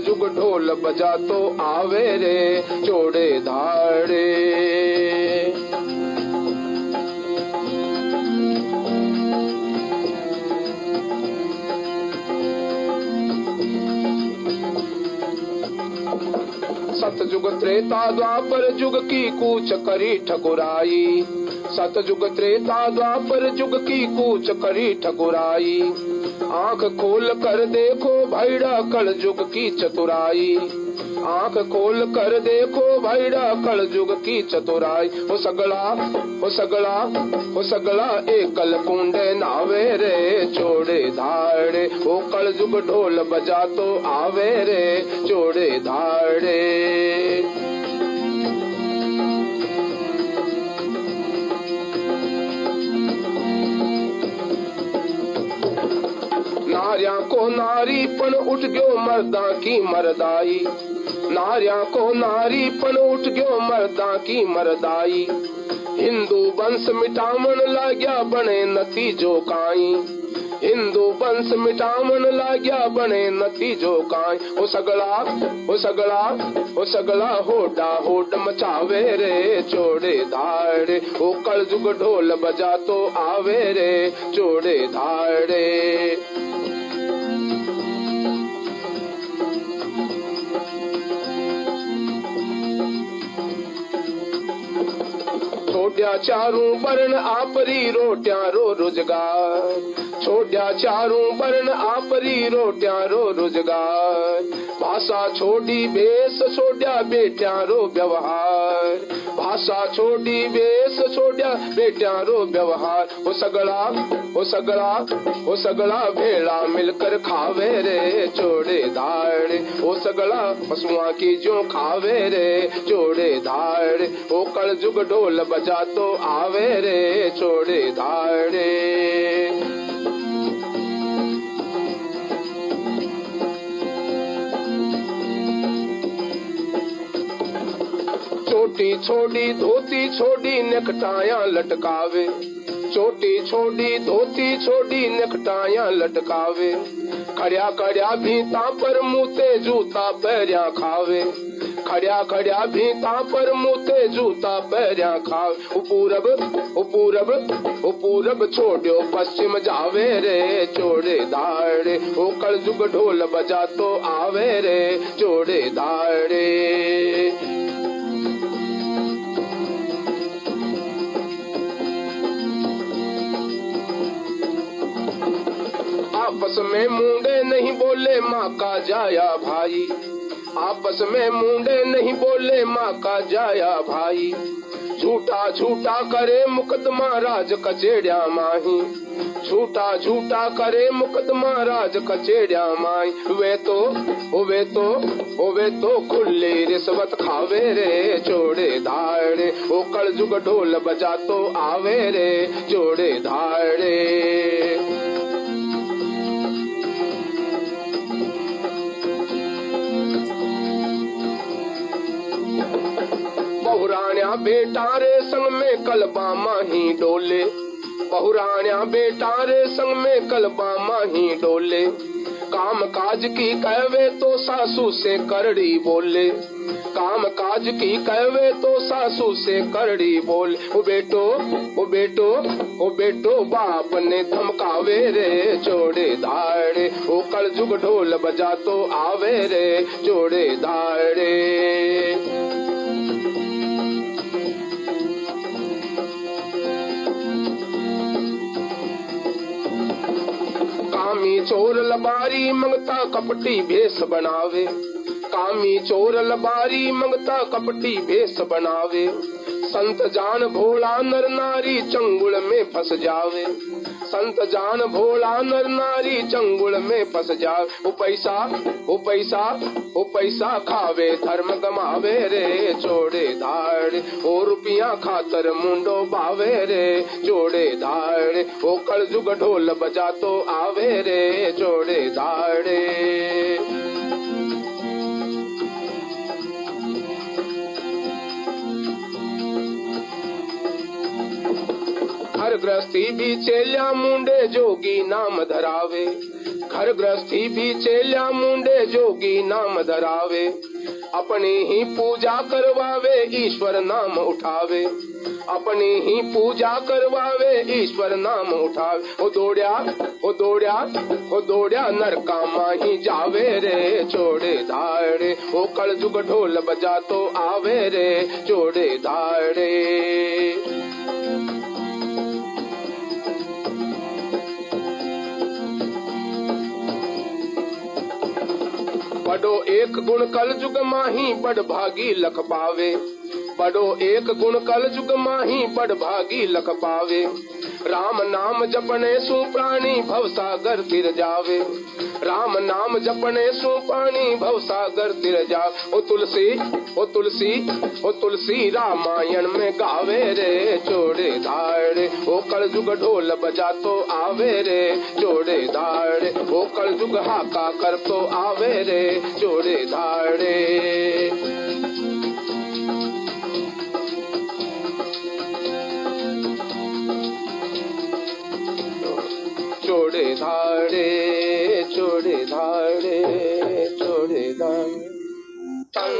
जुग ढोल बजा तो आवे रे, चोड़े धाड़े। सतयुग त्रेता द्वापर जुग की कूच करी ठकुराई सतयुग त्रेता द्वापर जुग की कूच करी ठकुराई आँख खोल कर देखो भैड़ा कल जुग की चतुराई। आँख खोल कर देखो भैड़ा कल जुग की चतुराई। हो सगला हो सगला हो सगला एकल कुंडे नावे रे, चोड़े धाड़े। ओ कल जुग ढोल बजा तो आवे रे, चोड़े धाड़े। नारीपन उठ गयो मर्दा की मरदाई। नारिया को नारीपन उठ गयो मर्दा की मरदाई। हिंदू वंश मिटावन लाग्या बने नतीजो काई। हिंदू वंश मिटावन लाग्या बने नतीजो काई। ओ सगला ओ सगला ओ सगला होडा होड मचावे रे चोड़े धाड़े। ओ कल जुग ढोल बजा तो आवे रे चोड़े धाड़े। चारू वर्ण आपरी रोटिया रो रोज़गार। छोड़िया चारू वर्ण आपरी रोटिया रो रोज़गार। भाषा छोड़ी बेस, छोड़िया बेटिया रो व्यवहार। भाषा छोड़ी बेस, छोड़िया बेटिया रो व्यवहार। ओ सगड़ा ओ सगड़ा ओ सगड़ा भेड़ा मिलकर खावे रे चोड़े धाड़े ओ सगड़ा पशुआ की जो खावे रे चोड़े धाड़े ओ कल जुग ढोल बजा तो आवे रे छोड़े धाड़े। छोटी छोड़ी धोती छोड़ी नेकटाया लटकावे। छोटी छोड़ी धोती छोड़ी नेकटाया लटकावे। खड़िया खड़िया भीता पर मुते जूता पैरिया खावे। खड़िया खड़िया भीता पर मुते जूता पैरिया खावे। ओ पूरब ओ पूरब पूरब छोड़ियो पश्चिम जावे रे चोड़े दाड़े। ओ कल जुग ढोल बजा तो आवे रे चोड़े दाड़े। आपस में मुंडे नहीं बोले माँ का जाया भाई। आपस में मुंडे नहीं बोले माँ का जाया भाई। झूठा झूठा करे मुकदमा राज कचेड़िया माही। झूठा झूठा करे मुकदमा राज कचेड़िया माई वे तो वे तो वे तो खुले रिश्वत खावे रे चोड़े धाड़े ओ कल जुग ढोल बजा तो आवे रे चोड़े धाड़े बेटा रे संग में कलबा माही डोले। बहुराण्या बेटा रे संग में कलबा माही डोले। काम काज की कहवे तो सासू से करड़ी बोले। काम काज की कहवे तो सासू से करड़ी बोल। ओ बेटो ओ बेटो ओ बेटो, बाप ने धमकावे रे जोड़े धाड़े। ओ कल जुग ढोल बजा तो आवे रे जोड़े धाड़े। चोर लबारी मंगता कपटी भेष बनावे। कामी चोर लबारी मंगता कपटी भेष बनावे। संत जान भोला नर नारी चंगुल में फंस जावे। संत जान भोला नर नारी चंगुल में फंस जावे। वो पैसा वो पैसा वो पैसा खावे, धर्म गमावे रे, जोड़े धाड़े। ओ रुपया खातर मुंडो बावे रे, जोड़े धाड़े। ओ कल जुग ढोल बजा तो आवे रे, जोड़े धाड़े। गृहस्थी भी चेल्या मुंडे जोगी नाम धरावे। घर गृहस्थी भी चेल्या मुंडे जोगी नाम धरावे। अपनी ही पूजा करवावे, ईश्वर नाम उठावे। अपनी ही पूजा करवावे, ईश्वर नाम उठावे। ओ दौड़या ओ दौड़या ओ दौड़या, नरकामा ही जावे रे छोड़े धाड़े। ओ कल जुग ढोल बजा तो आवे रे छोड़े धाड़े। बड़ो एक गुण कल जुग माही, बड़ भागी लख पावे। बड़ो एक गुण कल जुग माही, बड़ भागी लख पावे। राम नाम जपने सु प्राणी भव सागर तिर जावे। राम नाम जपने सु पानी भव सागर तिर जा ओ तुलसी ओ तुलसी ओ तुलसी रामायण में गावे रे चोड़े धाड़े। ओ कल जुग ढोल बजा तो आवे रे चोड़े धाड़े। ओ कल जुग हाका कर तो आवे रे चोड़े धाड़े। चोड़े धाड़े चोड़े धाड़े